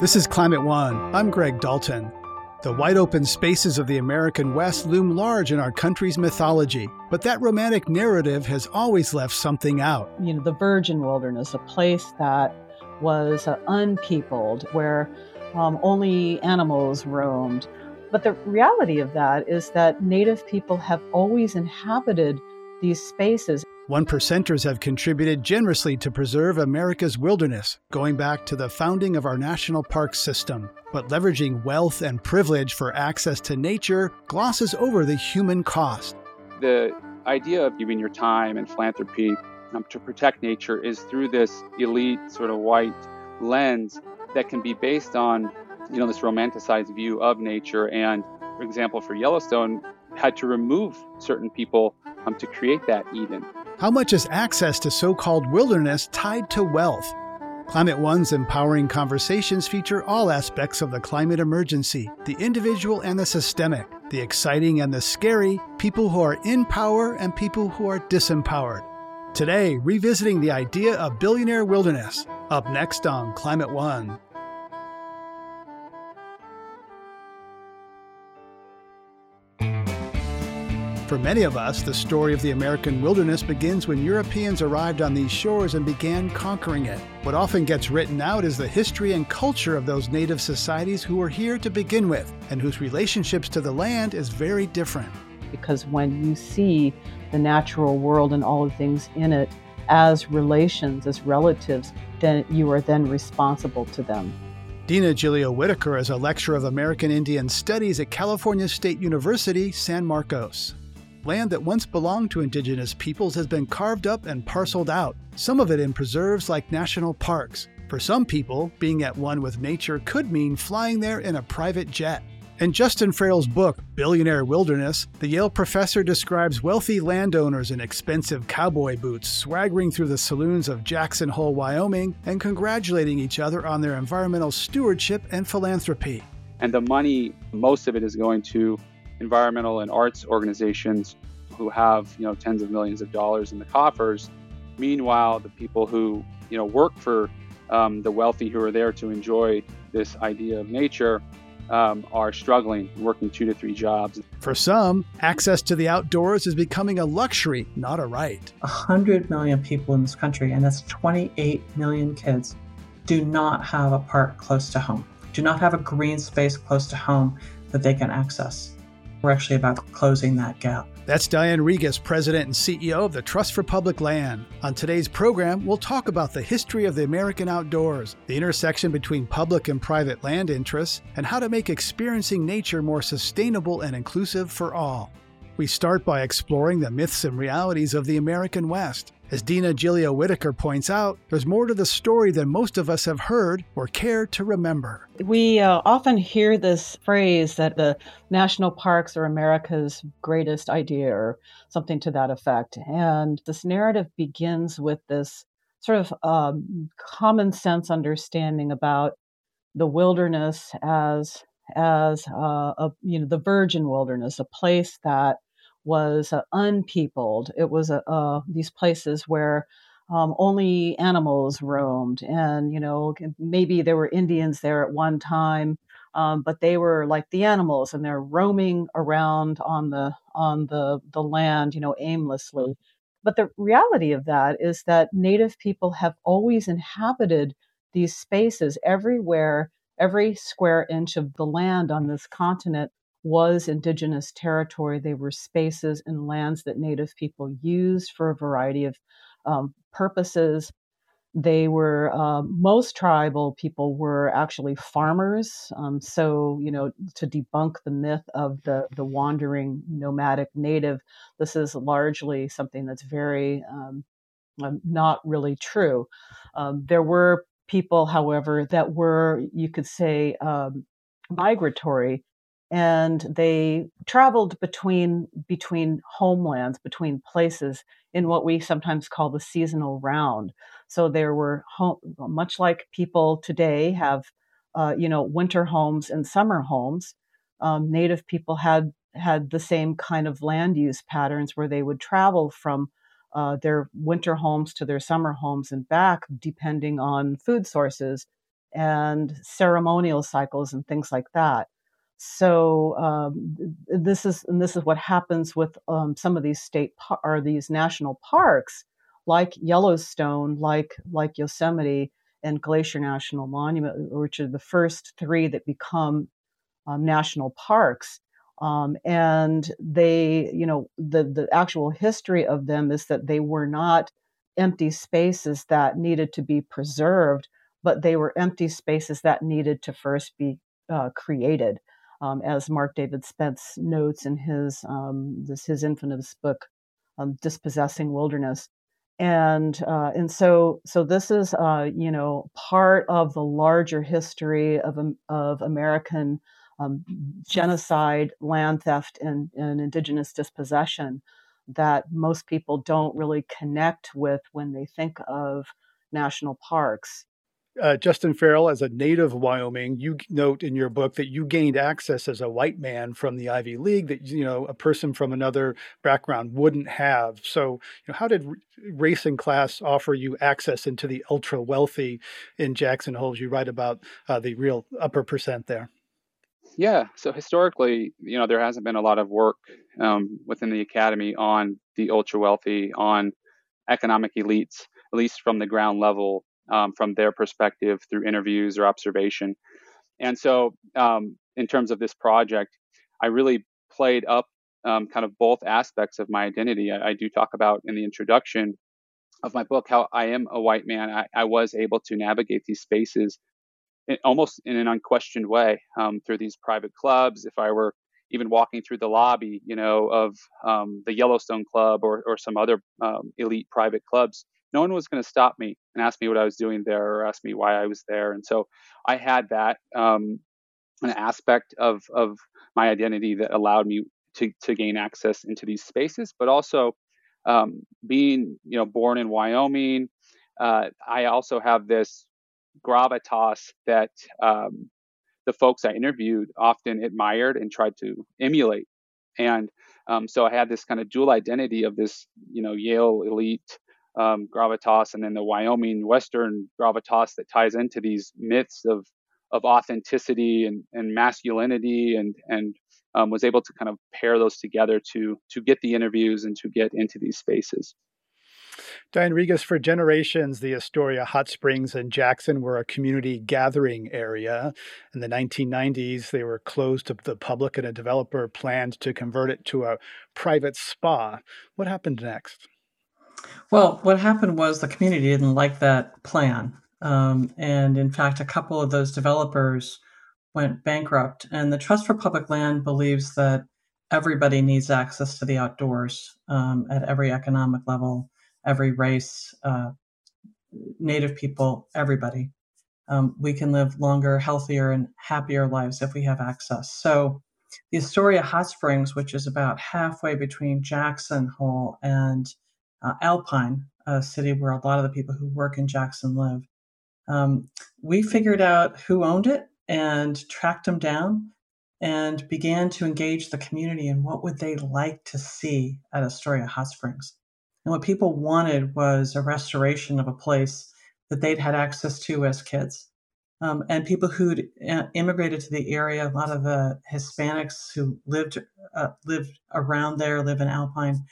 This is Climate One. I'm Greg Dalton. The wide open spaces of the American West loom large in our country's mythology, but that romantic narrative has always left something out. You know, the virgin wilderness, a place that was uh, unpeopled, where um, only animals roamed. But the reality of that is that Native people have always inhabited these spaces. One percenters have contributed generously to preserve America's wilderness, going back to the founding of our national park system. But leveraging wealth and privilege for access to nature glosses over the human cost. The idea of giving your time and philanthropy um, to protect nature is through this elite sort of white lens that can be based on you know this romanticized view of nature and for example for yellowstone had to remove certain people um, to create that eden how much is access to so called wilderness tied to wealth? Climate One's empowering conversations feature all aspects of the climate emergency the individual and the systemic, the exciting and the scary, people who are in power and people who are disempowered. Today, revisiting the idea of billionaire wilderness. Up next on Climate One. For many of us, the story of the American wilderness begins when Europeans arrived on these shores and began conquering it. What often gets written out is the history and culture of those native societies who were here to begin with and whose relationships to the land is very different. Because when you see the natural world and all the things in it as relations, as relatives, then you are then responsible to them. Dina Gilio Whitaker is a lecturer of American Indian Studies at California State University, San Marcos. Land that once belonged to indigenous peoples has been carved up and parceled out, some of it in preserves like national parks. For some people, being at one with nature could mean flying there in a private jet. In Justin Farrell's book, Billionaire Wilderness, the Yale professor describes wealthy landowners in expensive cowboy boots swaggering through the saloons of Jackson Hole, Wyoming, and congratulating each other on their environmental stewardship and philanthropy. And the money, most of it is going to environmental and arts organizations who have you know tens of millions of dollars in the coffers. Meanwhile, the people who you know work for um, the wealthy who are there to enjoy this idea of nature um, are struggling, working two to three jobs. For some, access to the outdoors is becoming a luxury, not a right. A 100 million people in this country, and that's 28 million kids, do not have a park close to home, do not have a green space close to home that they can access. We're actually about closing that gap. That's Diane Regas, President and CEO of the Trust for Public Land. On today's program, we'll talk about the history of the American outdoors, the intersection between public and private land interests, and how to make experiencing nature more sustainable and inclusive for all. We start by exploring the myths and realities of the American West. As Dina Gilio Whitaker points out, there's more to the story than most of us have heard or care to remember. We uh, often hear this phrase that the national parks are America's greatest idea or something to that effect. And this narrative begins with this sort of um, common sense understanding about the wilderness as as uh, a you know the virgin wilderness, a place that was uh, unpeopled. It was uh, these places where um, only animals roamed, and you know maybe there were Indians there at one time, um, but they were like the animals, and they're roaming around on the on the the land, you know, aimlessly. But the reality of that is that Native people have always inhabited these spaces everywhere. Every square inch of the land on this continent was indigenous territory. They were spaces and lands that Native people used for a variety of um, purposes. They were, uh, most tribal people were actually farmers. Um, so, you know, to debunk the myth of the, the wandering nomadic native, this is largely something that's very um, um not really true. Um, there were people, however, that were, you could say, migratory and they traveled between between homelands between places in what we sometimes call the seasonal round so there were home, much like people today have uh, you know winter homes and summer homes um, native people had had the same kind of land use patterns where they would travel from uh, their winter homes to their summer homes and back depending on food sources and ceremonial cycles and things like that. So um, this is and this is what happens with um, some of these state par- or these national parks, like Yellowstone, like like Yosemite and Glacier National Monument, which are the first three that become um, national parks. Um, and they, you know, the the actual history of them is that they were not empty spaces that needed to be preserved, but they were empty spaces that needed to first be uh, created um, as Mark David Spence notes in his um, this his infamous book, um, "Dispossessing Wilderness." And uh, and so so this is uh, you know part of the larger history of of American um, genocide, land theft, and, and indigenous dispossession that most people don't really connect with when they think of national parks uh, Justin Farrell, as a native Wyoming, you note in your book that you gained access as a white man from the Ivy League that you know a person from another background wouldn't have. So, you know, how did race and class offer you access into the ultra wealthy in Jackson Hole? You write about uh, the real upper percent there. Yeah, so historically, you know, there hasn't been a lot of work um, within the academy on the ultra wealthy, on economic elites, at least from the ground level um, from their perspective through interviews or observation. And so, um, in terms of this project, I really played up um, kind of both aspects of my identity. I, I, do talk about in the introduction of my book how I am a white man. I, I was able to navigate these spaces in, almost in an unquestioned way um, through these private clubs. If I were even walking through the lobby, you know, of um, the Yellowstone Club or, or some other um, elite private clubs, no one was going to stop me and ask me what I was doing there or ask me why I was there. And so I had that um, an aspect of of my identity that allowed me to to gain access into these spaces, but also um, being you know born in Wyoming, uh, I also have this gravitas that um, the folks I interviewed often admired and tried to emulate. And um, so I had this kind of dual identity of this, you know, Yale elite um, gravitas and then the Wyoming Western gravitas that ties into these myths of of authenticity and, and masculinity and and um, was able to kind of pair those together to to get the interviews and to get into these spaces. Diane Regas, for generations, the Astoria Hot Springs and Jackson were a community gathering area. In the 1990s, they were closed to the public, and a developer planned to convert it to a private spa. What happened next? Well, what happened was the community didn't like that plan. Um, and in fact, a couple of those developers went bankrupt. And the Trust for Public Land believes that everybody needs access to the outdoors um, at every economic level, every race, uh, Native people, everybody. Um, we can live longer, healthier, and happier lives if we have access. So, the Astoria Hot Springs, which is about halfway between Jackson Hole and uh, Alpine, a city where a lot of the people who work in Jackson live. Um, we figured out who owned it and tracked them down and began to engage the community in what would they like to see at Astoria Hot Springs. And what people wanted was a restoration of a place that they'd had access to as kids. Um, and people who'd immigrated to the area, a lot of the Hispanics who lived uh, lived around there, live in Alpine,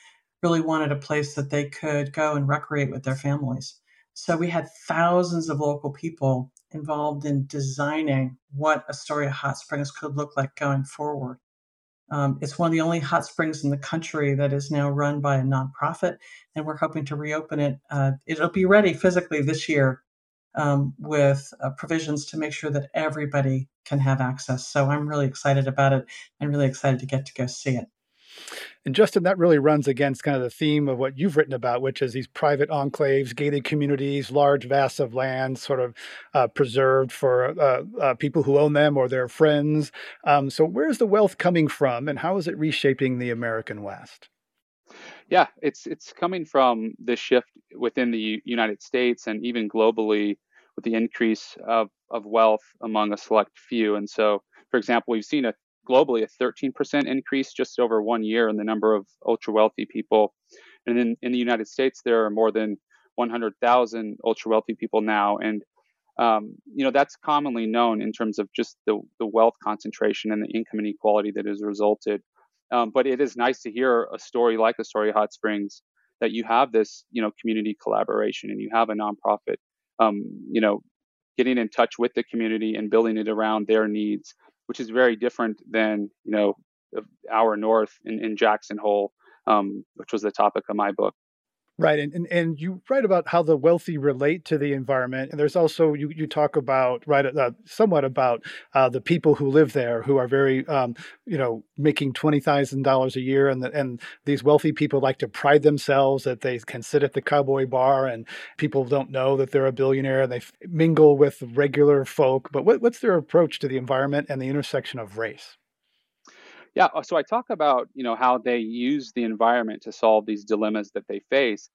really wanted a place that they could go and recreate with their families. So we had thousands of local people involved in designing what Astoria Hot Springs could look like going forward. Um, it's one of the only hot springs in the country that is now run by a nonprofit, and we're hoping to reopen it. Uh, it'll be ready physically this year um, with uh, provisions to make sure that everybody can have access. So I'm really excited about it and really excited to get to go see it. And Justin, that really runs against kind of the theme of what you've written about, which is these private enclaves, gated communities, large vast of land, sort of uh, preserved for uh, uh, people who own them or their friends. Um, so, where's the wealth coming from, and how is it reshaping the American West? Yeah, it's it's coming from the shift within the United States and even globally with the increase of, of wealth among a select few. And so, for example, we've seen a globally a 13% increase just over one year in the number of ultra wealthy people. And in, in the United States, there are more than 100,000 ultra wealthy people now. And um, you know, that's commonly known in terms of just the, the wealth concentration and the income inequality that has resulted. Um, but it is nice to hear a story like the story of Hot Springs that you have this, you know, community collaboration and you have a nonprofit, um, you know, getting in touch with the community and building it around their needs, which is very different than, you know, our north in, in Jackson Hole, um, which was the topic of my book. Right, and, and and you write about how the wealthy relate to the environment, and there's also you you talk about right uh, somewhat about uh, the people who live there who are very um, you know making twenty thousand dollars a year, and the, and these wealthy people like to pride themselves that they can sit at the cowboy bar, and people don't know that they're a billionaire, and they mingle with regular folk. But what, what's their approach to the environment and the intersection of race? Yeah, uh, so I talk about you know how they use the environment to solve these dilemmas that they face,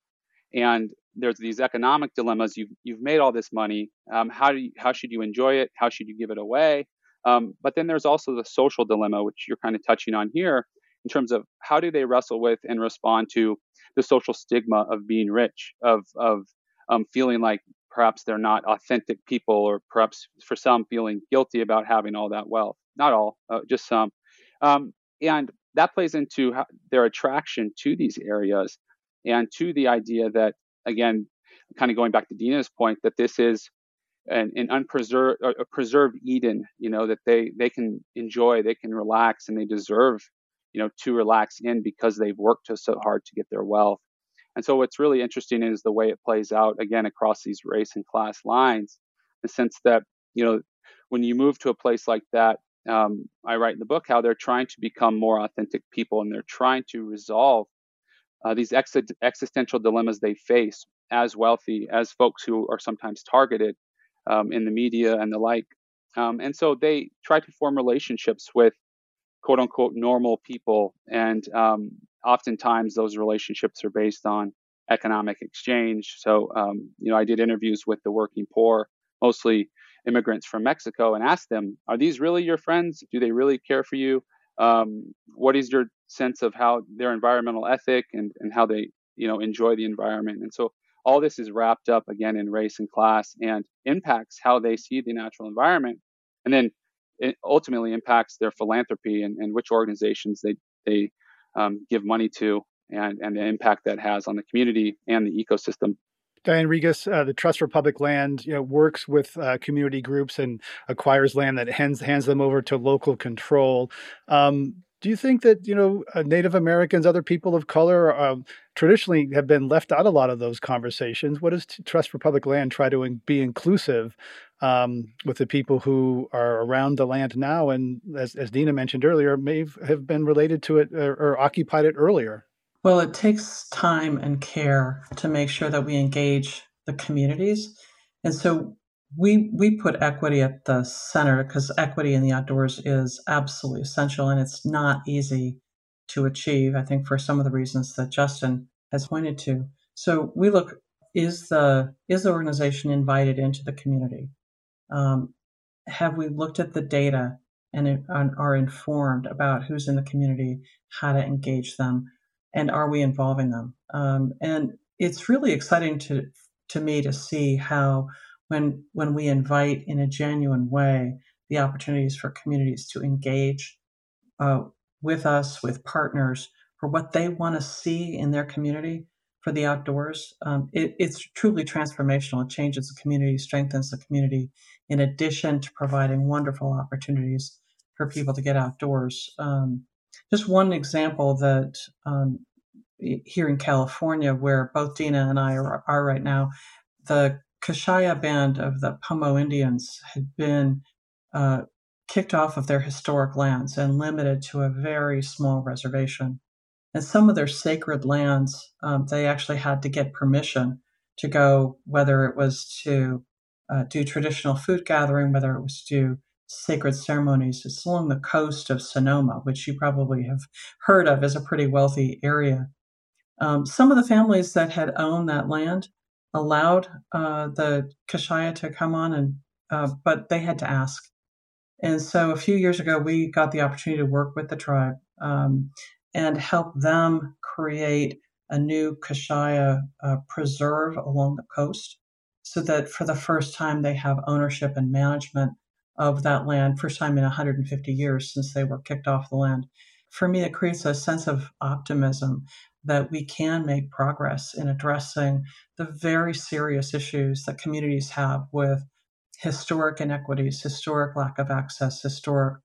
and there's these economic dilemmas. You've you've made all this money. Um, how do you, how should you enjoy it? How should you give it away? Um, but then there's also the social dilemma, which you're kind of touching on here, in terms of how do they wrestle with and respond to the social stigma of being rich, of of um, feeling like perhaps they're not authentic people, or perhaps for some feeling guilty about having all that wealth. Not all, uh, just some. Um, and that plays into how, their attraction to these areas and to the idea that, again, kind of going back to Dina's point, that this is an, an unpreserved, a preserved Eden, you know, that they, they can enjoy, they can relax, and they deserve, you know, to relax in because they've worked so hard to get their wealth. And so what's really interesting is the way it plays out again across these race and class lines, the sense that, you know, when you move to a place like that, um, I write in the book how they're trying to become more authentic people and they're trying to resolve uh, these ex- existential dilemmas they face as wealthy, as folks who are sometimes targeted um, in the media and the like. Um, and so they try to form relationships with quote unquote normal people. And um, oftentimes those relationships are based on economic exchange. So, um, you know, I did interviews with the working poor, mostly immigrants from Mexico and ask them, are these really your friends? Do they really care for you? Um, what is your sense of how their environmental ethic and, and how they, you know, enjoy the environment? And so all this is wrapped up again in race and class and impacts how they see the natural environment. And then it ultimately impacts their philanthropy and, and which organizations they, they um, give money to and, and the impact that has on the community and the ecosystem. Diane Regas, uh, the Trust for Public Land, you know, works with uh, community groups and acquires land that hands hands them over to local control. Um, do you think that you know uh, Native Americans, other people of color, um, traditionally have been left out a lot of those conversations? What does Trust for Public Land try to in- be inclusive um, with the people who are around the land now, and as, as Dina mentioned earlier, may have been related to it or, or occupied it earlier? Well, it takes time and care to make sure that we engage the communities. And so we we put equity at the center because equity in the outdoors is absolutely essential and it's not easy to achieve, I think for some of the reasons that Justin has pointed to. So we look is the is the organization invited into the community? Um, have we looked at the data and, and are informed about who's in the community, how to engage them? And are we involving them? Um, and it's really exciting to to me to see how when when we invite in a genuine way the opportunities for communities to engage uh, with us with partners for what they want to see in their community for the outdoors um, it, it's truly transformational it changes the community strengthens the community in addition to providing wonderful opportunities for people to get outdoors um, just one example that um, here in California, where both Dina and I are, are right now, the Kashaya band of the Pomo Indians had been uh, kicked off of their historic lands and limited to a very small reservation. And some of their sacred lands, um, they actually had to get permission to go, whether it was to uh, do traditional food gathering, whether it was to sacred ceremonies. It's along the coast of Sonoma, which you probably have heard of as a pretty wealthy area. Um, some of the families that had owned that land allowed uh, the Kashaya to come on, and uh, but they had to ask. And so a few years ago, we got the opportunity to work with the tribe um, and help them create a new Kashaya uh, preserve along the coast so that for the first time they have ownership and management of that land, first time in 150 years since they were kicked off the land. For me, it creates a sense of optimism that we can make progress in addressing the very serious issues that communities have with historic inequities, historic lack of access, historic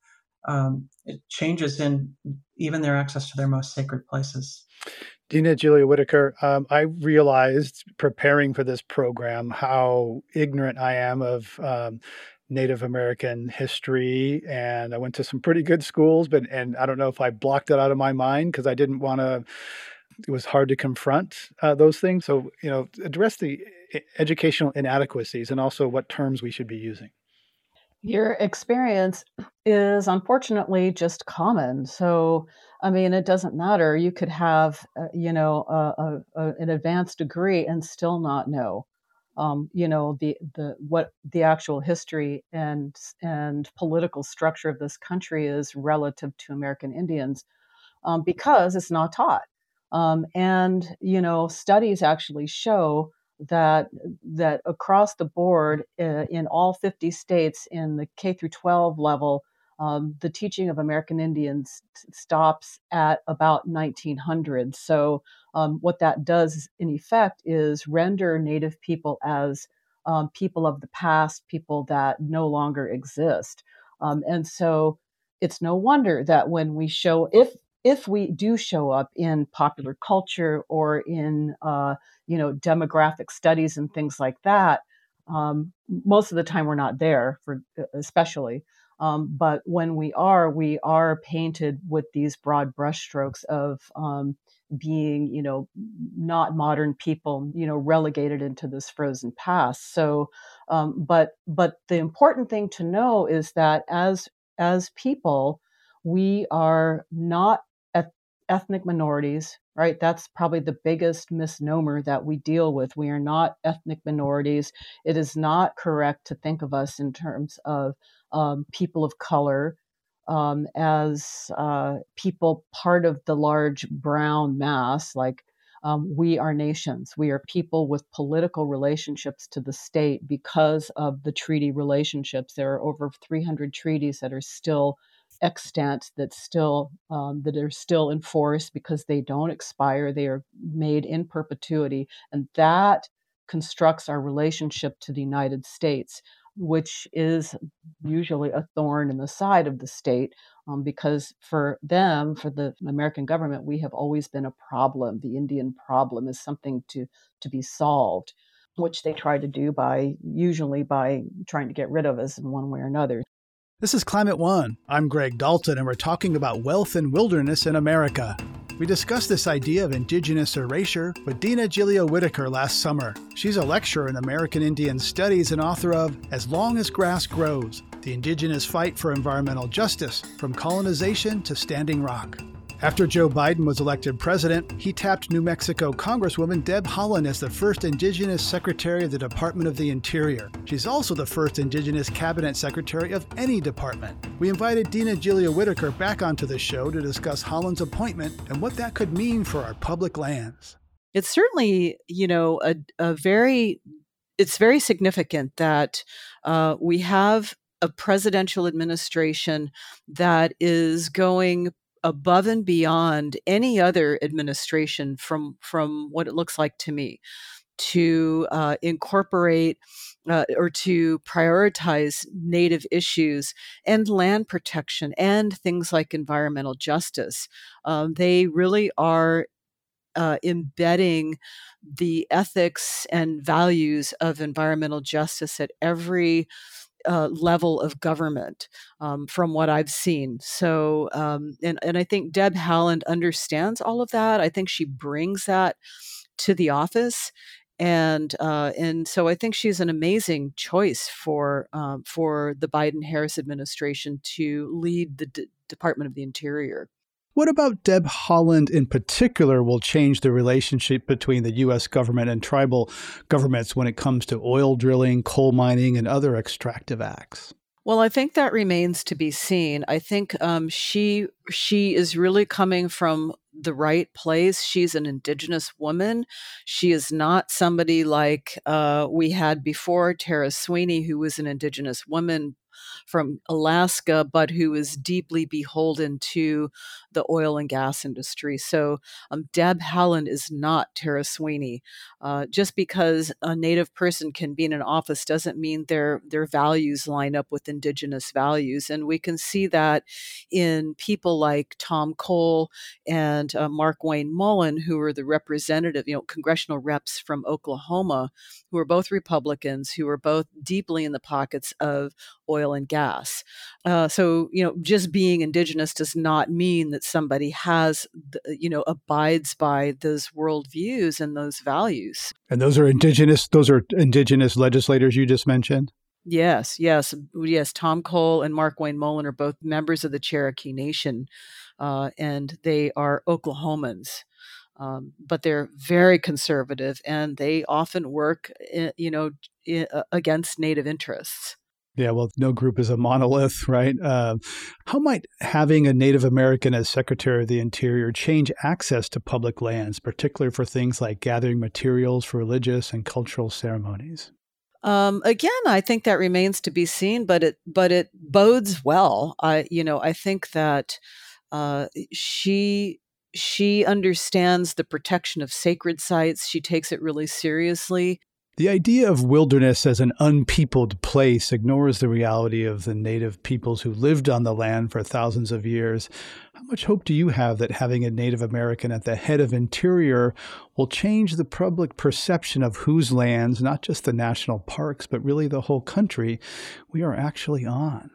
um, changes in even their access to their most sacred places. Dina Gilio Whitaker, um, I realized preparing for this program how ignorant I am of um, Native American history, and I went to some pretty good schools, but and I don't know if I blocked it out of my mind because I didn't want to. It was hard to confront uh, those things. So you know, address the educational inadequacies and also what terms we should be using. Your experience is unfortunately just common. So, I mean, it doesn't matter. You could have, uh, you know, a, a, an advanced degree and still not know, um, you know, the the what the actual history and and political structure of this country is relative to American Indians, um, because it's not taught. Um, and you know, studies actually show that that across the board uh, in all 50 states in the K through 12 level, um, the teaching of American Indians t- stops at about 1900. So um, what that does in effect is render Native people as um, people of the past, people that no longer exist. Um, and so it's no wonder that when we show if if we do show up in popular culture or in uh, you know demographic studies and things like that um, most of the time we're not there for especially um, but when we are we are painted with these broad brushstrokes of um, being you know not modern people you know relegated into this frozen past so um, but but the important thing to know is that as as people we are not ethnic minorities, right? That's probably the biggest misnomer that we deal with. We are not ethnic minorities. It is not correct to think of us in terms of um, people of color um, as uh, people part of the large brown mass. Like um, we are nations. We are people with political relationships to the state because of the treaty relationships. There are over 300 treaties that are still extant that still um, that are still in force because they don't expire they are made in perpetuity and that constructs our relationship to the united states which is usually a thorn in the side of the state um, because for them for the american government we have always been a problem the indian problem is something to to be solved which they try to do by usually by trying to get rid of us in one way or another this is Climate One. I'm Greg Dalton, and we're talking about wealth and wilderness in America. We discussed this idea of indigenous erasure with Dina Gilio Whitaker last summer. She's a lecturer in American Indian Studies and author of As Long as Grass Grows The Indigenous Fight for Environmental Justice From Colonization to Standing Rock. After Joe Biden was elected president, he tapped New Mexico Congresswoman Deb Haaland as the first Indigenous Secretary of the Department of the Interior. She's also the first Indigenous Cabinet Secretary of any department. We invited Dina Gilio Whitaker back onto the show to discuss Haaland's appointment and what that could mean for our public lands. It's certainly, you know, a, a very it's very significant that uh, we have a presidential administration that is going above and beyond any other administration from from what it looks like to me to uh, incorporate uh, or to prioritize native issues and land protection and things like environmental justice. Um, they really are uh, embedding the ethics and values of environmental justice at every uh, level of government um, from what I've seen. So, um, and, and I think Deb Haaland understands all of that. I think she brings that to the office. And uh, and so I think she's an amazing choice for um, for the Biden Harris administration to lead the D- Department of the Interior. What about Deb Haaland in particular will change the relationship between the U.S. government and tribal governments when it comes to oil drilling, coal mining, and other extractive acts? Well, I think that remains to be seen. I think um, she she is really coming from the right place. She's an Indigenous woman. She is not somebody like uh, we had before, Tara Sweeney, who was an Indigenous woman from Alaska, but who is deeply beholden to the oil and gas industry. So um, Deb Haaland is not Tara Sweeney. Uh, just because a Native person can be in an office doesn't mean their their values line up with Indigenous values, and we can see that in people like Tom Cole and uh, Mark Wayne Mullin, who are the representative, you know, congressional reps from Oklahoma, who are both Republicans, who are both deeply in the pockets of oil and gas. Uh, so, you know, just being indigenous does not mean that somebody has, you know, abides by those worldviews and those values. And those are indigenous. Those are indigenous legislators you just mentioned. Yes, yes, yes. Tom Cole and Mark Wayne Mullin are both members of the Cherokee Nation, uh, and they are Oklahomans. Um, but they're very conservative, and they often work, in, you know, in, uh, against Native interests. Yeah, well, no group is a monolith, right? Uh, how might having a Native American as Secretary of the Interior change access to public lands, particularly for things like gathering materials for religious and cultural ceremonies? Um, again, I think that remains to be seen, but it but it bodes well. I you know I think that uh, she she understands the protection of sacred sites. She takes it really seriously. The idea of wilderness as an unpeopled place ignores the reality of the native peoples who lived on the land for thousands of years. How much hope do you have that having a Native American at the head of Interior will change the public perception of whose lands, not just the national parks, but really the whole country, we are actually on?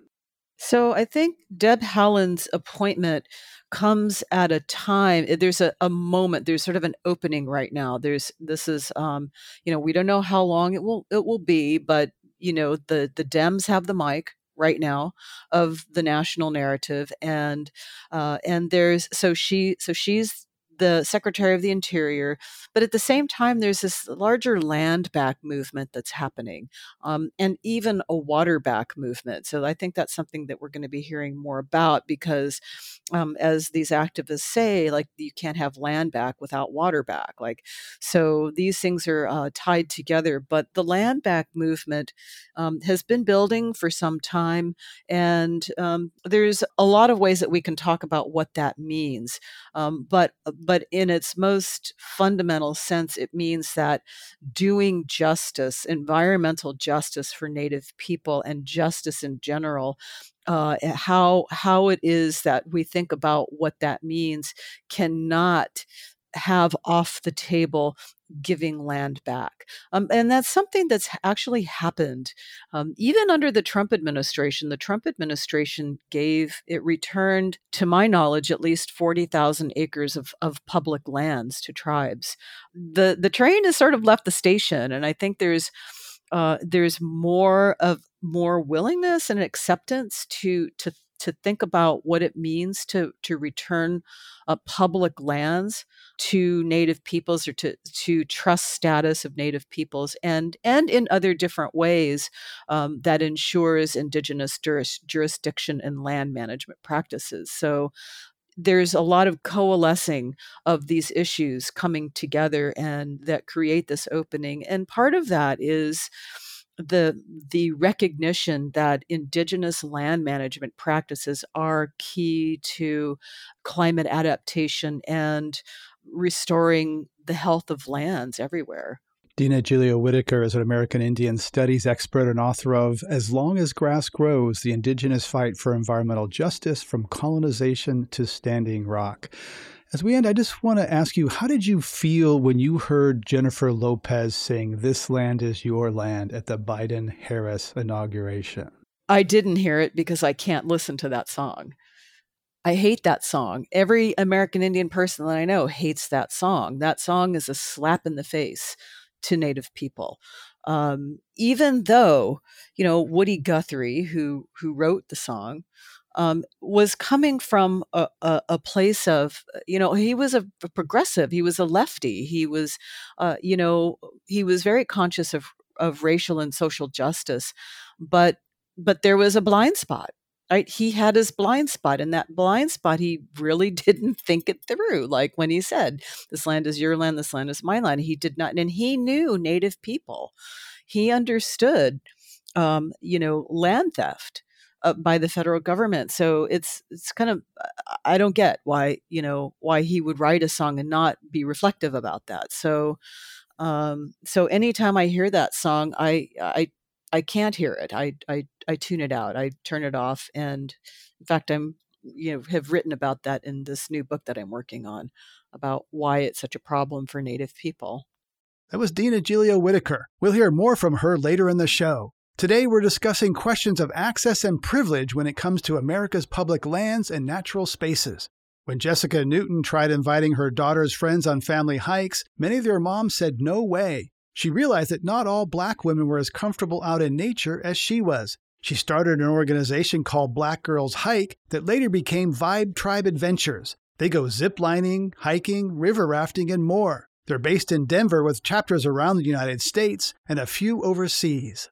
So I think Deb Haaland's appointment comes at a time eh, there's a, a moment there's sort of an opening right now. There's this is um you know we don't know how long it will it will be but you know the the dems have the mic right now of the national narrative and uh and there's so she so she's the Secretary of the Interior. But at the same time, there's this larger land back movement that's happening, um, and even a water back movement. So I think that's something that we're going to be hearing more about because, um, as these activists say, like you can't have land back without water back. Like, so these things are uh, tied together. But the land back movement um, has been building for some time, and um, there's a lot of ways that we can talk about what that means. Um, but but in its most fundamental sense, it means that doing justice, environmental justice for Native people, and justice in general, uh, how how it is that we think about what that means cannot have off the table giving land back. Um, and that's something that's actually happened. Um, even under the Trump administration, the Trump administration gave, it returned, to my knowledge, at least 40,000 acres of, of public lands to tribes. The, the train has sort of left the station, and I think there's uh, there's more of more willingness and acceptance to to to think about what it means to to return uh, public lands to Native peoples or to to trust status of Native peoples and and in other different ways um, that ensures Indigenous juris, jurisdiction and land management practices. So there's a lot of coalescing of these issues coming together and that create this opening and part of that is the the recognition that indigenous land management practices are key to climate adaptation and restoring the health of lands everywhere. Dina Gilio Whitaker is an American Indian studies expert and author of As Long as Grass Grows The Indigenous Fight for Environmental Justice from Colonization to Standing Rock. As we end, I just want to ask you how did you feel when you heard Jennifer Lopez sing This Land is Your Land at the Biden Harris inauguration? I didn't hear it because I can't listen to that song. I hate that song. Every American Indian person that I know hates that song. That song is a slap in the face to Native people. Um, even though, you know, Woody Guthrie, who who wrote the song, um, was coming from a, a, a, place of, you know, he was a, progressive, he was a lefty, he was, uh, you know, he was very conscious of of racial and social justice, but but there was a blind spot. Right? He had his blind spot, and that blind spot, he really didn't think it through. Like when he said, This land is your land, this land is my land. He did not, and he knew Native people. He understood, um, you know, land theft. Uh, by the federal government. So it's it's kind of I don't get why you know why he would write a song and not be reflective about that. So um, so anytime I hear that song, I I I can't hear it. I I I tune it out. I turn it off. And in fact, I'm you know have written about that in this new book that I'm working on about why it's such a problem for Native people. That was Dina Gilio Whitaker. We'll hear more from her later in the show. Today, we're discussing questions of access and privilege when it comes to America's public lands and natural spaces. When Jessica Newton tried inviting her daughter's friends on family hikes, many of their moms said no way. She realized that not all black women were as comfortable out in nature as she was. She started an organization called Black Girls Hike that later became Vibe Tribe Adventures. They go ziplining, hiking, river rafting, and more. They're based in Denver with chapters around the United States and a few overseas.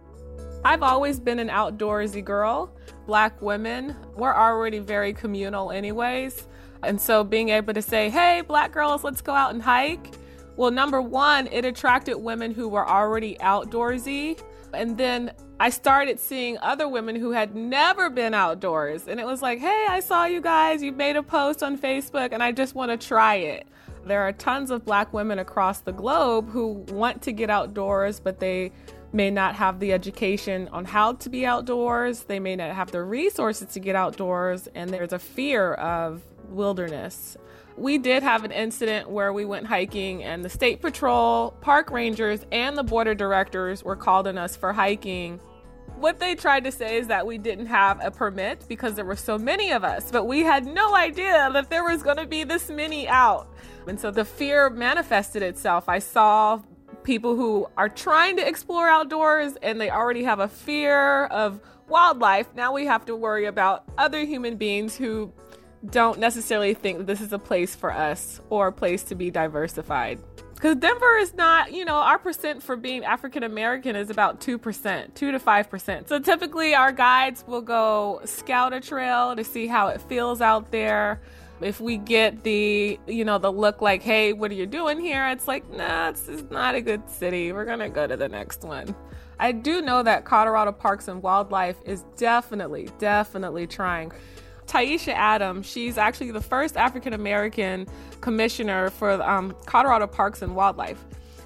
I've always been an outdoorsy girl. Black women, we're already very communal, anyways. And so being able to say, hey, black girls, let's go out and hike. Well, number one, it attracted women who were already outdoorsy. And then I started seeing other women who had never been outdoors. And it was like, hey, I saw you guys. You made a post on Facebook, and I just want to try it. There are tons of black women across the globe who want to get outdoors, but they may not have the education on how to be outdoors. They may not have the resources to get outdoors, and there's a fear of wilderness. We did have an incident where we went hiking, and the state patrol, park rangers, and the border directors were called on us for hiking. What they tried to say is that we didn't have a permit because there were so many of us, but we had no idea that there was going to be this many out. And so the fear manifested itself. I saw people who are trying to explore outdoors and they already have a fear of wildlife. Now we have to worry about other human beings who don't necessarily think this is a place for us or a place to be diversified. Because Denver is not, you know, our percent for being African American is about 2%, 2 to 5%. So typically our guides will go scout a trail to see how it feels out there if we get the you know the look like hey what are you doing here it's like nah this is not a good city we're gonna go to the next one i do know that colorado parks and wildlife is definitely definitely trying Taishya Adams, she's actually the first African American commissioner for um, Colorado Parks and Wildlife.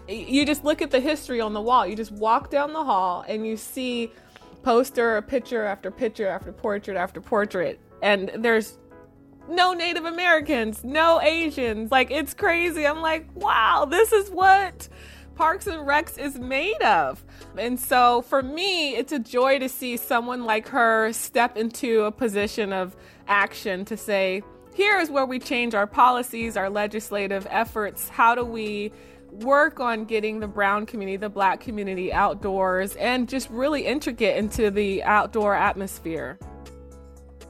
You just look at the history on the wall. You just walk down the hall and you see poster, picture after picture after portrait after portrait. And there's no Native Americans, no Asians. Like, it's crazy. I'm like, wow, this is what Parks and Recs is made of. And so for me, it's a joy to see someone like her step into a position of action to say, here is where we change our policies, our legislative efforts. How do we work on getting the brown community, the black community outdoors, and just really intricate into the outdoor atmosphere?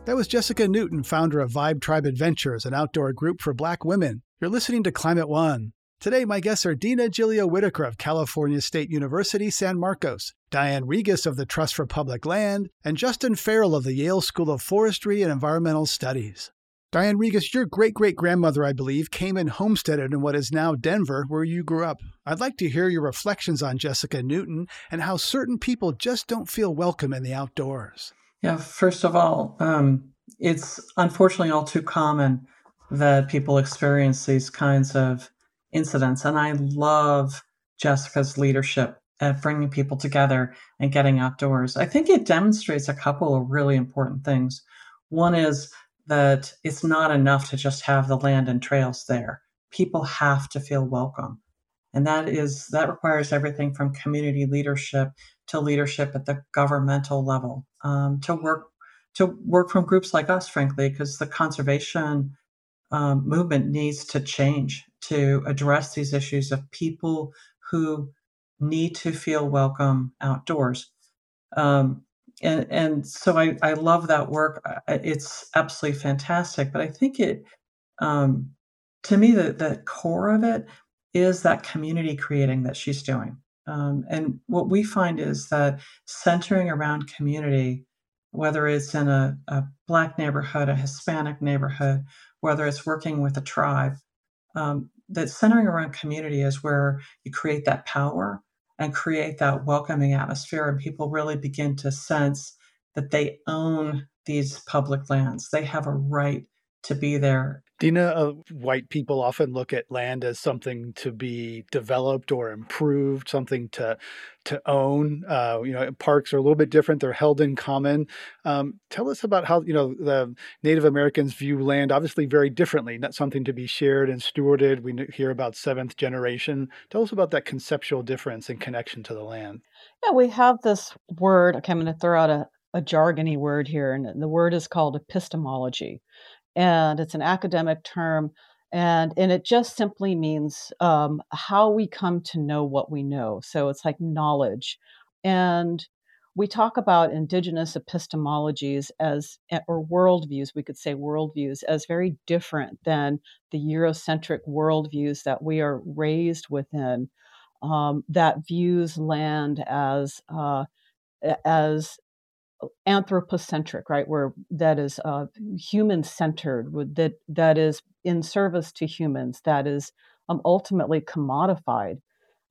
That was Jessica Newton, founder of Vibe Tribe Adventures, an outdoor group for black women. You're listening to Climate One. Today, my guests are Dina Gilio Whitaker of California State University, San Marcos, Diane Regas of the Trust for Public Land, and Justin Farrell of the Yale School of Forestry and Environmental Studies. Diane Regas, your great great grandmother, I believe, came and homesteaded in what is now Denver, where you grew up. I'd like to hear your reflections on Jessica Newton and how certain people just don't feel welcome in the outdoors. Yeah, first of all, um, it's unfortunately all too common that people experience these kinds of incidents. And I love Jessica's leadership at bringing people together and getting outdoors. I think it demonstrates a couple of really important things. One is that it's not enough to just have the land and trails there. People have to feel welcome. And that is that requires everything from community leadership to leadership at the governmental level, um, to work to work from groups like us, frankly, because the conservation um, movement needs to change to address these issues of people who need to feel welcome outdoors. Um, and and so I, I love that work. It's absolutely fantastic. But I think it, um, to me, the, the core of it is that community creating that she's doing. Um, and what we find is that centering around community whether it's in a, a black neighborhood, a Hispanic neighborhood, whether it's working with a tribe, um, that centering around community is where you create that power and create that welcoming atmosphere, and people really begin to sense that they own these public lands. They have a right to be there Dina, uh, white people often look at land as something to be developed or improved, something to to own. Uh, you know, parks are a little bit different; they're held in common. Um, tell us about how you know the Native Americans view land, obviously very differently. Not something to be shared and stewarded. We hear about seventh generation. Tell us about that conceptual difference and connection to the land. Yeah, we have this word. Okay, I'm going to throw out a, a jargony word here, and the word is called epistemology and it's an academic term and and it just simply means um, how we come to know what we know. So it's like knowledge. And we talk about indigenous epistemologies as eh, or worldviews we could say worldviews as very different than the eurocentric worldviews that we are raised within. Um, that views land as uh, as anthropocentric, right? Where that is uh, human centered, that that is in service to humans, that is um, ultimately commodified,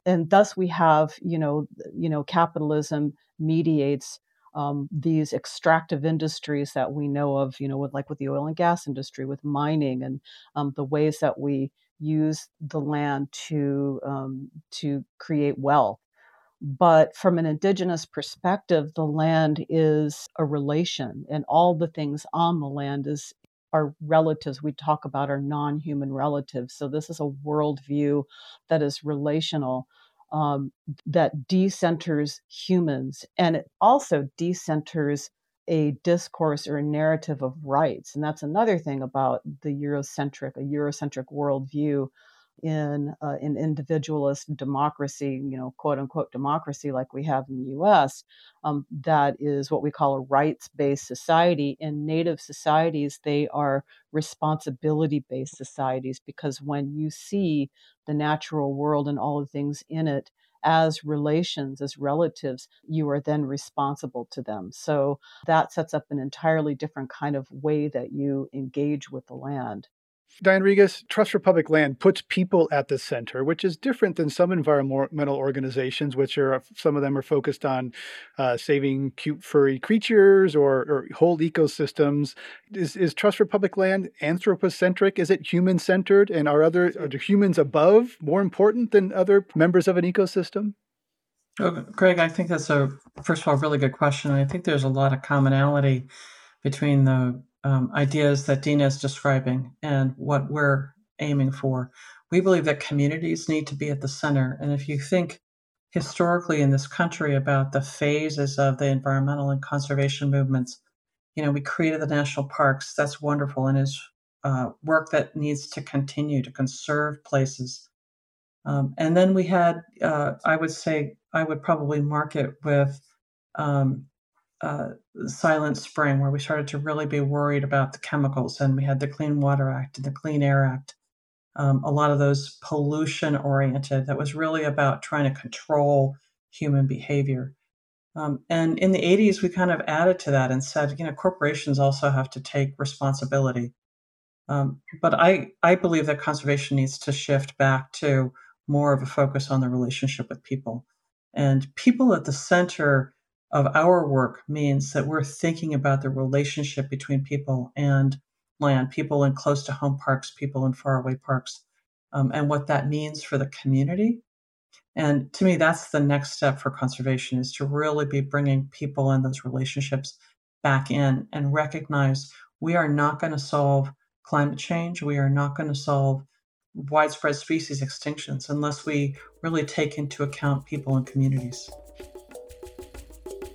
and thus we have, you know, you know, capitalism mediates um, these extractive industries that we know of, you know, with like with the oil and gas industry, with mining, and um, the ways that we use the land to um, to create wealth but from an indigenous perspective, the land is a relation, and all the things on the land is our relatives. We talk about our non-human relatives. So this is a worldview that is relational, um, that decenters humans, and it also decenters a discourse or a narrative of rights. And that's another thing about the Eurocentric, a Eurocentric worldview in uh, in individualist democracy, you know, quote unquote democracy like we have in the U.S. Um, that is what we call a rights-based society. In Native societies, they are responsibility-based societies because when you see the natural world and all the things in it as relations, as relatives, you are then responsible to them. So that sets up an entirely different kind of way that you engage with the land. Diane Regas, Trust for Public Land puts people at the center, which is different than some environmental organizations, which are some of them are focused on uh, saving cute furry creatures or, or whole ecosystems. Is, is, Trust for Public Land anthropocentric? Is it human centered? And are other are humans above more important than other members of an ecosystem? Oh, Greg, I think that's a first of all really good question. I think there's a lot of commonality between the um, ideas that Dina is describing and what we're aiming for. We believe that communities need to be at the center. And if you think historically in this country about the phases of the environmental and conservation movements, you know, we created the national parks. That's wonderful and is uh, work that needs to continue to conserve places. Um, and then we had, uh, I would say, I would probably mark it with um, uh, Silent Spring, where we started to really be worried about the chemicals, and we had the Clean Water Act and the Clean Air Act. Um, a lot of those pollution oriented, that was really about trying to control human behavior. Um, and in the 80s, we kind of added to that and said, you know, corporations also have to take responsibility. Um, but I, I believe that conservation needs to shift back to more of a focus on the relationship with people. And people at the center of our work means that we're thinking about the relationship between people and land, people in close to home parks, people in faraway parks, um, and what that means for the community. And to me, that's the next step for conservation is to really be bringing people and those relationships back in and recognize we are not going to solve climate change. We are not going to solve widespread species extinctions unless we really take into account people and communities.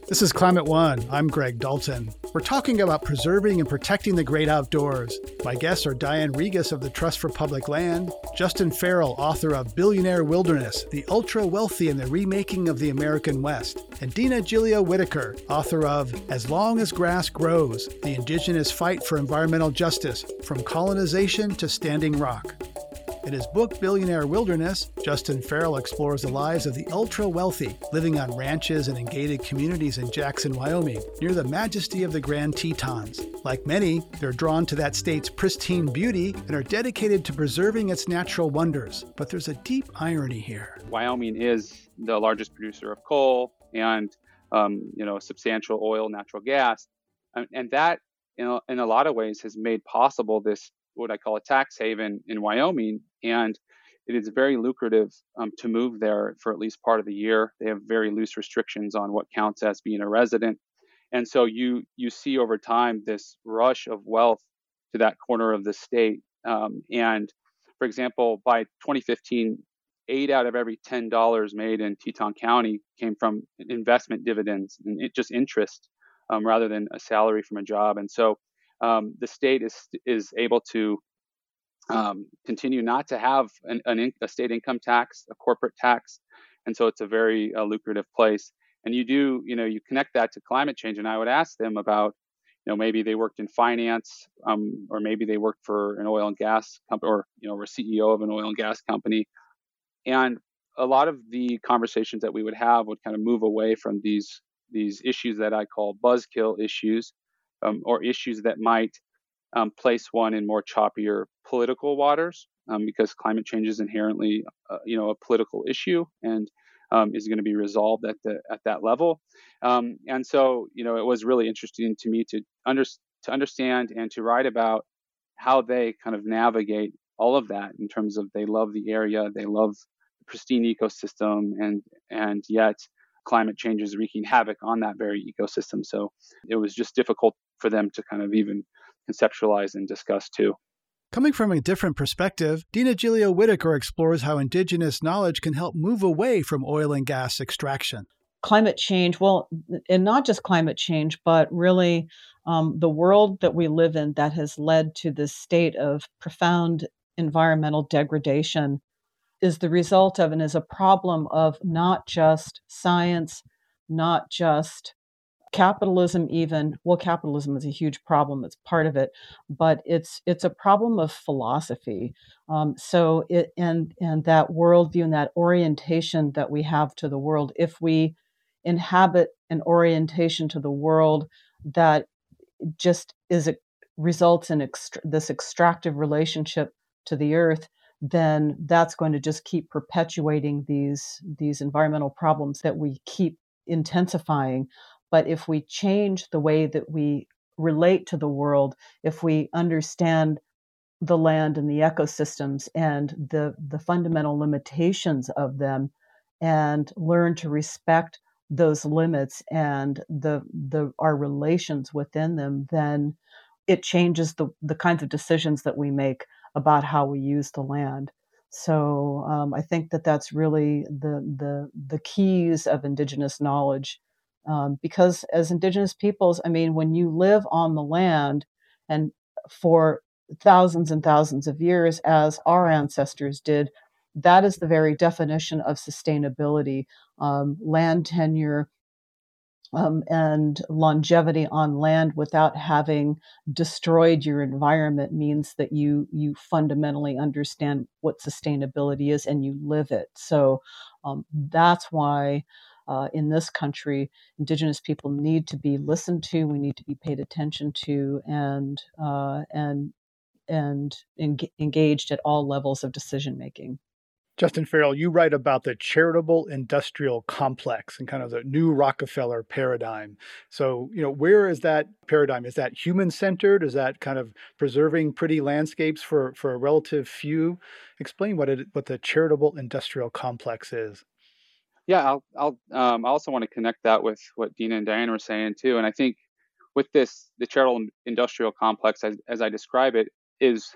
This is Climate One. I'm Greg Dalton. We're talking about preserving and protecting the great outdoors. My guests are Diane Regas of the Trust for Public Land, Justin Farrell, author of Billionaire Wilderness The Ultra Wealthy and the Remaking of the American West, and Dina Gilio Whitaker, author of As Long as Grass Grows The Indigenous Fight for Environmental Justice From Colonization to Standing Rock. In his book Billionaire Wilderness, Justin Farrell explores the lives of the ultra wealthy living on ranches and in gated communities in Jackson, Wyoming, near the majesty of the Grand Tetons. Like many, they're drawn to that state's pristine beauty and are dedicated to preserving its natural wonders. But there's a deep irony here. Wyoming is the largest producer of coal and um, you know substantial oil, natural gas, and, and that in a, in a lot of ways has made possible this what I call a tax haven in Wyoming, and it is very lucrative um, to move there for at least part of the year. They have very loose restrictions on what counts as being a resident, and so you you see over time this rush of wealth to that corner of the state. Um, and for example, by 2015, eight out of every ten dollars made in Teton County came from investment dividends and it just interest um, rather than a salary from a job. And so um, the state is is able to um, continue not to have an, an, a state income tax, a corporate tax, and so it's a very uh, lucrative place. And you do, you know, you connect that to climate change. And I would ask them about, you know, maybe they worked in finance, um, or maybe they worked for an oil and gas company, or you know, were CEO of an oil and gas company. And a lot of the conversations that we would have would kind of move away from these these issues that I call buzzkill issues, um, or issues that might um, place one in more choppier political waters, um, because climate change is inherently, uh, you know, a political issue and um, is going to be resolved at the at that level. Um, and so, you know, it was really interesting to me to under, to understand and to write about how they kind of navigate all of that in terms of they love the area, they love the pristine ecosystem, and and yet climate change is wreaking havoc on that very ecosystem. So it was just difficult for them to kind of even conceptualize and discuss too. Coming from a different perspective, Dina Gilio Whitaker explores how indigenous knowledge can help move away from oil and gas extraction. Climate change, well, and not just climate change, but really um, the world that we live in that has led to this state of profound environmental degradation is the result of and is a problem of not just science, not just capitalism even well capitalism is a huge problem it's part of it but it's it's a problem of philosophy. Um, so it and and that worldview and that orientation that we have to the world if we inhabit an orientation to the world that just is a results in ext- this extractive relationship to the earth then that's going to just keep perpetuating these these environmental problems that we keep intensifying but if we change the way that we relate to the world if we understand the land and the ecosystems and the the fundamental limitations of them and learn to respect those limits and the the our relations within them then it changes the the kinds of decisions that we make about how we use the land. So um, I think that that's really the the the keys of indigenous knowledge, um, because as indigenous peoples, I mean, when you live on the land and for thousands and thousands of years, as our ancestors did, that is the very definition of sustainability. Um, land tenure um, and longevity on land without having destroyed your environment means that you you fundamentally understand what sustainability is and you live it. So um, that's why. Uh, in this country, Indigenous people need to be listened to. We need to be paid attention to, and uh, and and en- engaged at all levels of decision making. Justin Farrell, you write about the charitable industrial complex and kind of the new Rockefeller paradigm. So, you know, where is that paradigm? Is that human centered? Is that kind of preserving pretty landscapes for, for a relative few? Explain what it what the charitable industrial complex is. Yeah, I'll, I'll um, I also want to connect that with what Dina and Diane were saying too. And I think with this, the charitable industrial complex, as, as I describe it, is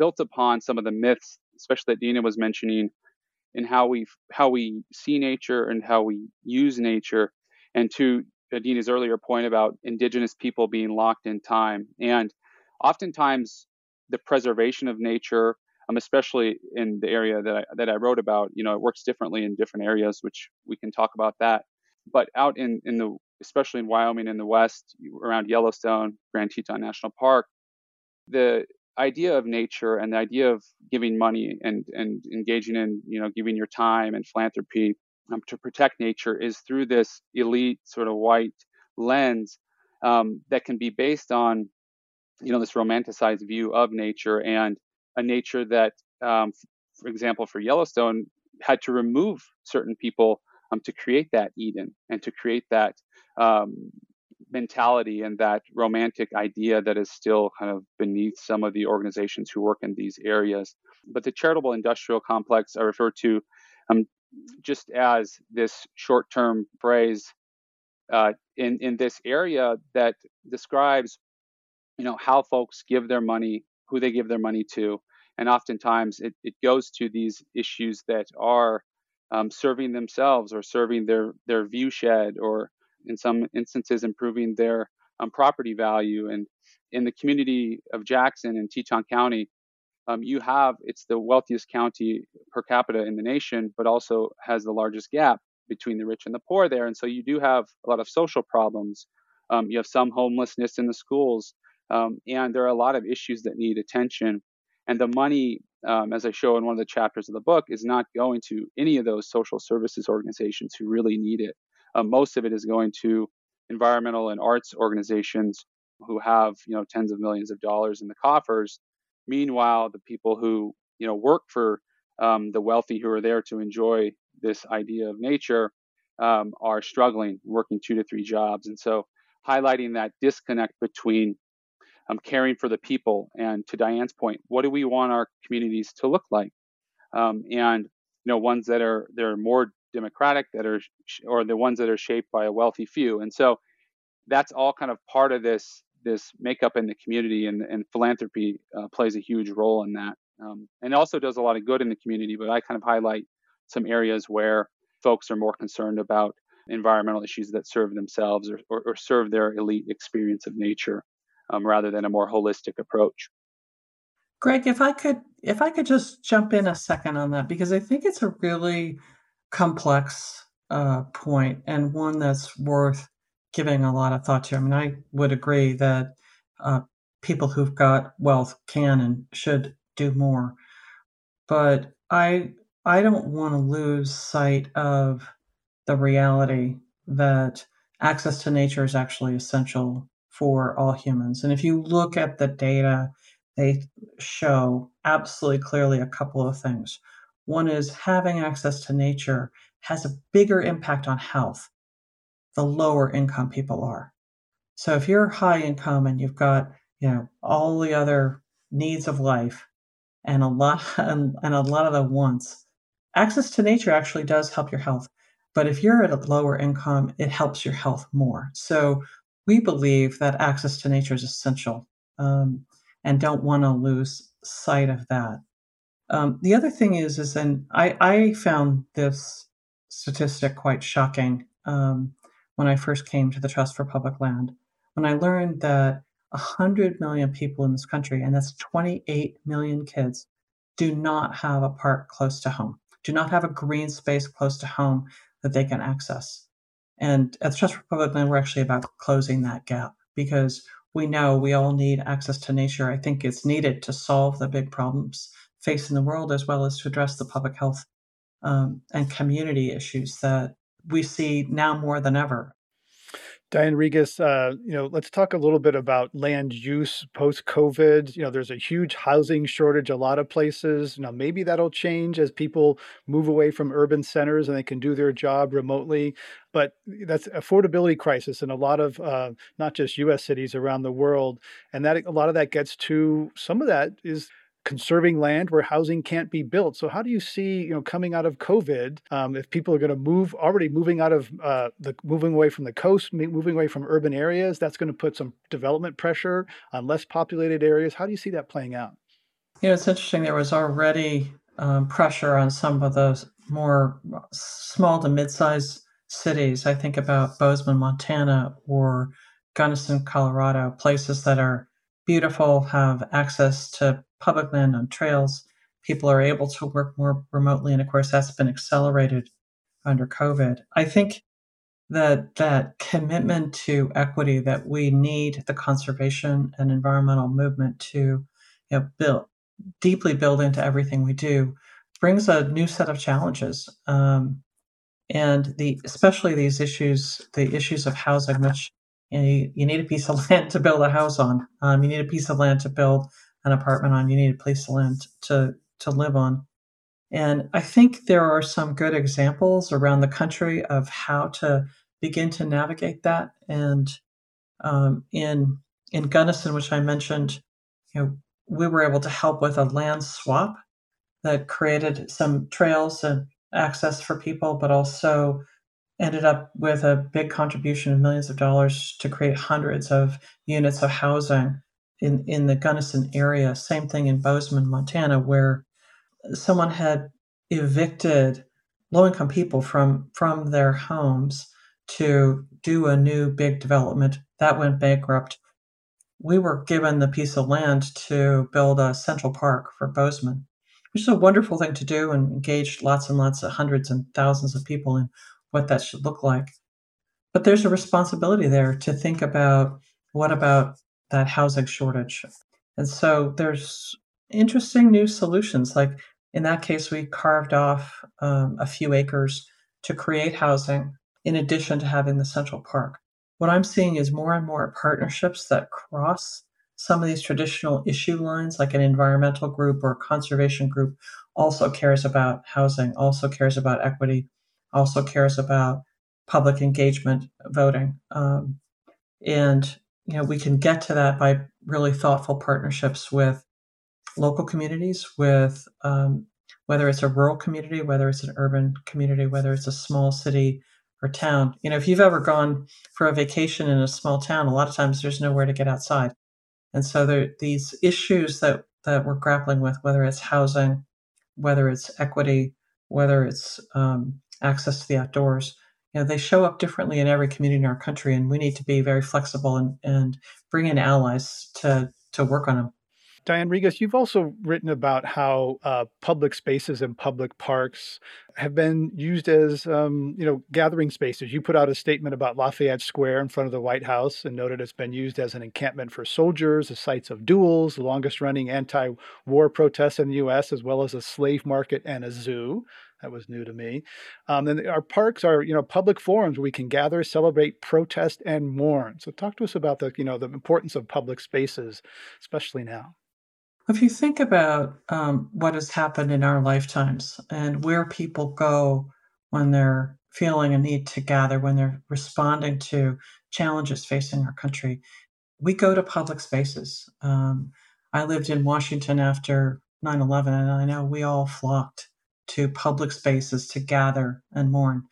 built upon some of the myths especially that Dina was mentioning, in how we how we see nature and how we use nature, and to Dina's earlier point about indigenous people being locked in time, and oftentimes the preservation of nature, um, especially in the area that I, that I wrote about, you know, it works differently in different areas, which we can talk about that. But out in in the especially in Wyoming in the west, around Yellowstone, Grand Teton National Park, the idea of nature and the idea of giving money and and engaging in you know giving your time and philanthropy um, to protect nature is through this elite sort of white lens um, that can be based on you know this romanticized view of nature and a nature that um, for example for yellowstone had to remove certain people um, to create that eden and to create that um, mentality and that romantic idea that is still kind of beneath some of the organizations who work in these areas. But the charitable industrial complex I refer to um, just as this short term phrase uh, in, in this area that describes you know how folks give their money who they give their money to and oftentimes it, it goes to these issues that are um, serving themselves or serving their their view shed or in some instances improving their um, property value. And in the community of Jackson in Teton County, um, you have it's the wealthiest county per capita in the nation, but also has the largest gap between the rich and the poor there. And so you do have a lot of social problems. Um, you have some homelessness in the schools, um, and there are a lot of issues that need attention. And the money, um, as I show in one of the chapters of the book, is not going to any of those social services organizations who really need it. Uh, most of it is going to environmental and arts organizations who have you know tens of millions of dollars in the coffers. Meanwhile, the people who you know work for um, the wealthy who are there to enjoy this idea of nature um, are struggling, working two to three jobs, and so highlighting that disconnect between um, caring for the people. And to Diane's point, what do we want our communities to look like? Um, and you know ones that are they're more democratic that are or the ones that are shaped by a wealthy few. And so that's all kind of part of this this makeup in the community and, and philanthropy uh, plays a huge role in that. Um, and also does a lot of good in the community but i kind of highlight some areas where folks are more concerned about environmental issues that serve themselves or, or, or serve their elite experience of nature um, rather than a more holistic approach greg if i could if i could just jump in a second on that because i think it's a really complex uh, point and one that's worth giving a lot of thought to. I mean, I would agree that uh, people who've got wealth can and should do more, but I I don't want to lose sight of the reality that access to nature is actually essential for all humans. And if you look at the data, they show absolutely clearly a couple of things. One is having access to nature has a bigger impact on health the lower income people are. So if you're high income and you've got, you know, all the other needs of life and a lot and, and a lot of the wants, access to nature actually does help your health. But if you're at a lower income, it helps your health more. So we believe that access to nature is essential um, and don't want to lose sight of that. Um, the other thing is, is and I, I found this statistic quite shocking um, when I first came to the Trust for Public Land. When I learned that 100 million people in this country, and that's 28 million kids, do not have a park close to home, do not have a green space close to home that they can access. And at the Trust for Public Land, we're actually about closing that gap because we know we all need access to nature. I think it's needed to solve the big problems facing the world as well as to address the public health um, and community issues that we see now more than ever. Diane Regas, uh, you know, let's talk a little bit about land use post COVID. You know, there's a huge housing shortage a lot of places. Now, maybe that'll change as people move away from urban centers and they can do their job remotely. But that's affordability crisis in a lot of uh, not just U.S. cities around the world, and that a lot of that gets to some of that is conserving land where housing can't be built. So how do you see, you know, coming out of COVID, um, if people are going to move already moving out of uh, the moving away from the coast, moving away from urban areas, that's going to put some development pressure on less populated areas. How do you see that playing out? Know, it's interesting. There was already um, pressure on some of those more small to mid-sized cities. I think about Bozeman, Montana, or Gunnison, Colorado, places that are beautiful, have access to public land on trails. People are able to work more remotely. And of course, that's been accelerated under COVID. I think that that commitment to equity that we need the conservation and environmental movement to you know, built deeply built into everything we do, brings a new set of challenges. Um, and the especially these issues, the issues of housing, which you, know, you, you, need a piece of land to build a house on. Um, you need a piece of land to build an apartment on. You need a piece of land to to live on. And I think there are some good examples around the country of how to begin to navigate that. And um, in in Gunnison, which I mentioned, you know, we were able to help with a land swap that created some trails and access for people, but also ended up with a big contribution of millions of dollars to create hundreds of units of housing in, in the Gunnison area. Same thing in Bozeman, Montana, where someone had evicted low income people from, from their homes to do a new big development. That went bankrupt. We were given the piece of land to build a central park for Bozeman, which is a wonderful thing to do and engaged lots and lots of hundreds and thousands of people in what that should look like. But there's a responsibility there to think about what about that housing shortage. And so there's interesting new solutions. Like in that case, we carved off um, a few acres to create housing in addition to having the central park. What I'm seeing is more and more partnerships that cross some of these traditional issue lines, like an environmental group or conservation group, also cares about housing, also cares about equity, also cares about public engagement voting. Um, and you know we can get to that by really thoughtful partnerships with local communities, with um, whether it's a rural community, whether it's an urban community, whether it's a small city or town. You know, if you've ever gone for a vacation in a small town, a lot of times there's nowhere to get outside. And so there these issues that that we're grappling with, whether it's housing, whether it's equity, whether it's um, access to the outdoors, you know, they show up differently in every community in our country, and we need to be very flexible and, and bring in allies to to work on them. Diane Regas, you've also written about how uh, public spaces and public parks have been used as, um, you know, gathering spaces. You put out a statement about Lafayette Square in front of the White House and noted it's been used as an encampment for soldiers, as sites of duels, the longest-running anti-war protests in the U.S., as well as a slave market and a zoo. That was new to me. Um, and our parks are, you know, public forums where we can gather, celebrate, protest, and mourn. So talk to us about the, you know, the importance of public spaces, especially now. If you think about um, what has happened in our lifetimes and where people go when they're feeling a need to gather, when they're responding to challenges facing our country, we go to public spaces. Um, I lived in Washington after 9 11, and I know we all flocked to public spaces to gather and mourn.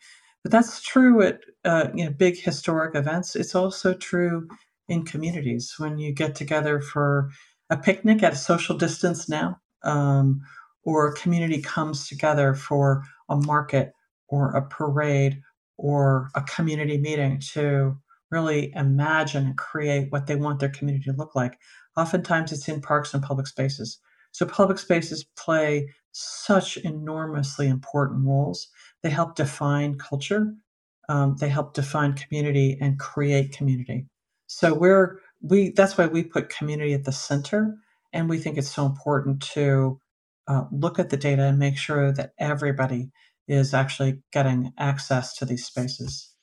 But that's true at uh, you know, big historic events. It's also true in communities when you get together for a picnic at a social distance now, um, or a community comes together for a market or a parade or a community meeting to really imagine and create what they want their community to look like. Oftentimes it's in parks and public spaces. So public spaces play such enormously important roles. They help define culture, um, they help define community and create community. So we're we that's why we put community at the center, and we think it's so important to uh, look at the data and make sure that everybody is actually getting access to these spaces.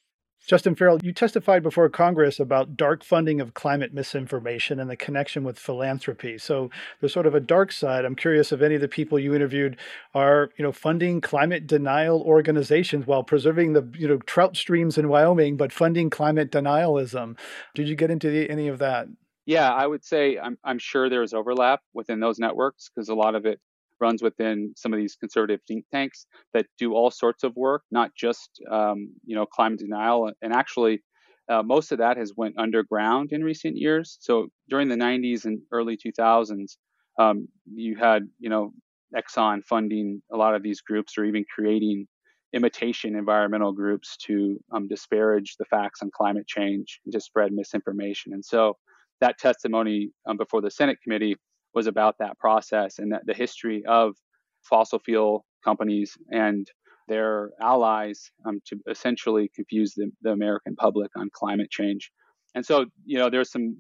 Justin Farrell, you testified before Congress about dark funding of climate misinformation and the connection with philanthropy. So there's sort of a dark side. I'm curious if any of the people you interviewed are, you know, funding climate denial organizations while preserving the, you know, trout streams in Wyoming, but funding climate denialism. Did you get into the, any of that? Yeah, I would say I'm, I'm sure there's overlap within those networks because a lot of it runs within some of these conservative think tanks that do all sorts of work, not just um, you know climate denial. And actually, uh, most of that has went underground in recent years. So during the 90s and early 2000s, um, you had you know Exxon funding a lot of these groups, or even creating imitation environmental groups to um, disparage the facts on climate change and to spread misinformation. And so that testimony um, before the Senate committee was about that process and that the history of fossil fuel companies and their allies um, to essentially confuse the, the, American public on climate change. And so, you know, there's some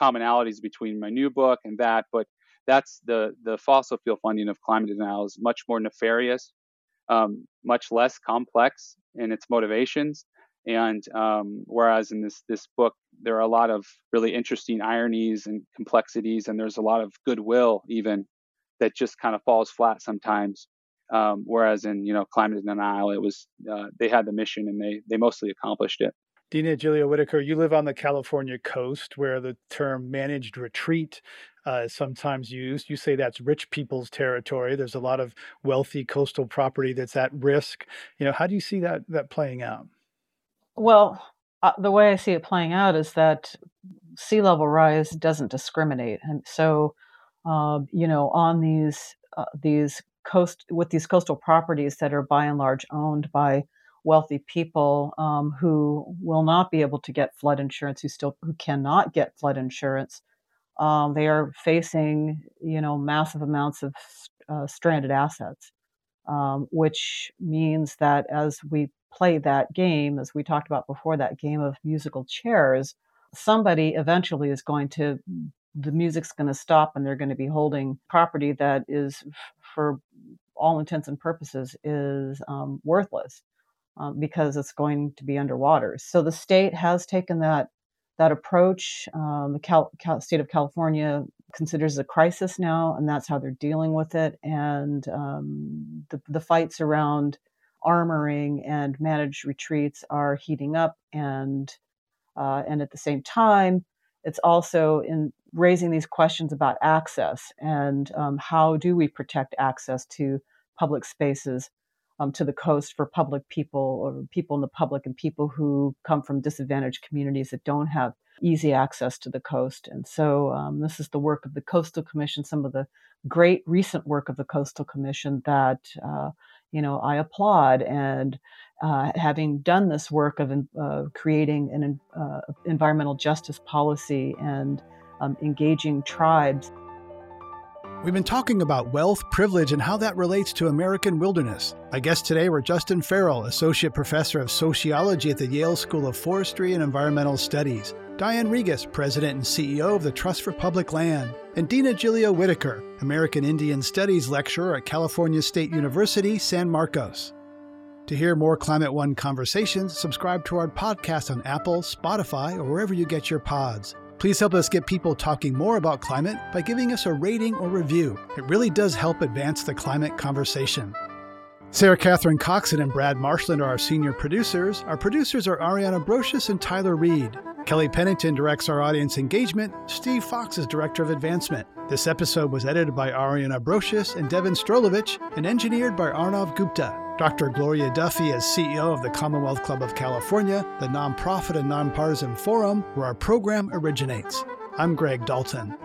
commonalities between my new book and that, but that's the the fossil fuel funding of climate denial is much more nefarious, um, much less complex in its motivations. And um, whereas in this this book, there are a lot of really interesting ironies and complexities, and there's a lot of goodwill even that just kind of falls flat sometimes. Um, whereas in you know climate denial, it was uh, they had the mission and they they mostly accomplished it. Dina Gilio Whitaker, you live on the California coast where the term managed retreat uh, is sometimes used. You say that's rich people's territory. There's a lot of wealthy coastal property that's at risk. You know, how do you see that that playing out? Well, uh, the way I see it playing out is that sea level rise doesn't discriminate, and so uh, you know on these uh, these coast with these coastal properties that are by and large owned by wealthy people um, who will not be able to get flood insurance, who still who cannot get flood insurance. Um, they are facing, you know, massive amounts of uh, stranded assets, um, which means that as we play that game, as we talked about before, that game of musical chairs, somebody eventually is going to the music's going to stop and they're going to be holding property that is for all intents and purposes is um, worthless um, because it's going to be underwater. So the state has taken that that approach. Um, the Cal- Cal- state of California considers a crisis now, and that's how they're dealing with it. And um, the, the fights around armoring and managed retreats are heating up, and uh, and at the same time, it's also in raising these questions about access and um, how do we protect access to public spaces um, to the coast for public people or people in the public and people who come from disadvantaged communities that don't have easy access to the coast. And so um, this is the work of the Coastal Commission, some of the great recent work of the Coastal Commission that, uh, you know, I applaud. And uh, having done this work of uh, creating an uh, environmental justice policy and um, engaging tribes We've been talking about wealth, privilege, and how that relates to American wilderness. My guests today were Justin Farrell, Associate Professor of Sociology at the Yale School of Forestry and Environmental Studies, Diane Regas, President and CEO of the Trust for Public Land, and Dina Gilio Whitaker, American Indian Studies Lecturer at California State University, San Marcos. To hear more Climate One conversations, subscribe to our podcast on Apple, Spotify, or wherever you get your pods. Please help us get people talking more about climate by giving us a rating or review. It really does help advance the climate conversation. Sarah Catherine Coxon and Brad Marshland are our senior producers. Our producers are Ariana Brocious and Tyler Reed. Kelly Pennington directs our audience engagement. Steve Fox is director of advancement. This episode was edited by Ariana Brocious and Devin Strolovich and engineered by Arnav Gupta. Dr. Gloria Duffy is CEO of the Commonwealth Club of California, the nonprofit and nonpartisan forum where our program originates. I'm Greg Dalton.